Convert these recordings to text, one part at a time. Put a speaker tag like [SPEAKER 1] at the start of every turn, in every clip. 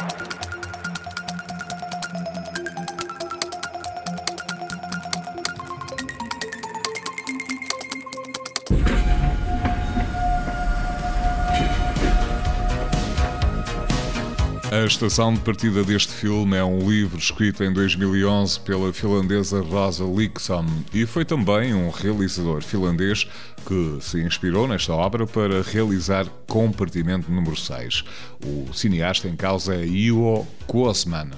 [SPEAKER 1] Thank you. A estação de partida deste filme é um livro escrito em 2011 pela finlandesa Rosa Liksom e foi também um realizador finlandês que se inspirou nesta obra para realizar Compartimento número 6. O cineasta em causa é Ivo Kuosmanen.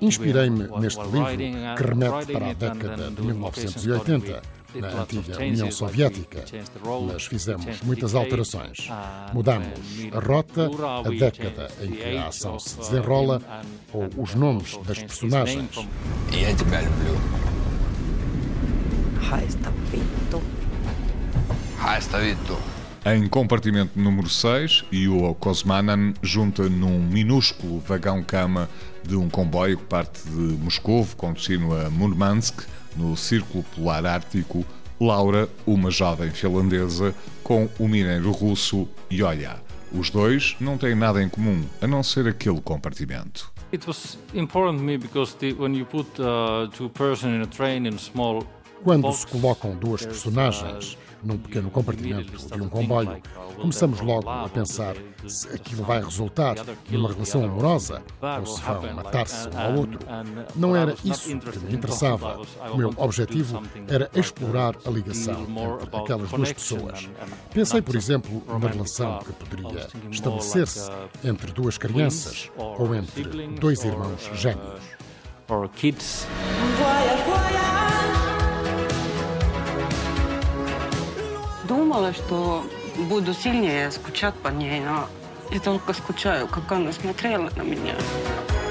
[SPEAKER 2] Inspirei-me neste livro que remete para a década de 1980 na antiga União Soviética, mas fizemos muitas alterações. Mudamos a rota, a década em que a ação se desenrola ou os nomes das personagens.
[SPEAKER 3] Vittu.
[SPEAKER 4] Haista vittu.
[SPEAKER 1] Em compartimento número 6, Yuo Kosmanan junta num minúsculo vagão-cama de um comboio que parte de Moscou com destino a Murmansk, no Círculo Polar Ártico, Laura, uma jovem finlandesa, com o mineiro russo Yoya. Os dois não têm nada em comum, a não ser aquele compartimento.
[SPEAKER 5] It was important to me because the, when you put uh, two in a train in a small
[SPEAKER 2] quando se colocam duas personagens num pequeno compartimento de um comboio, começamos logo a pensar se aquilo vai resultar numa relação amorosa ou se vão matar-se um ao outro. Não era isso que me interessava. O meu objetivo era explorar a ligação entre aquelas duas pessoas. Pensei, por exemplo, na relação que poderia estabelecer-se entre duas crianças ou entre dois irmãos gêmeos.
[SPEAKER 3] Думала, что буду сильнее скучать по ней, но я только скучаю, как она смотрела на меня.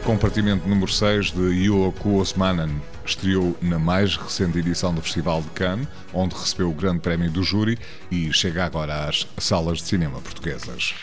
[SPEAKER 1] Compartimento número 6 de Yuoko Osmanen estreou na mais recente edição do Festival de Cannes, onde recebeu o grande prémio do júri e chega agora às salas de cinema portuguesas.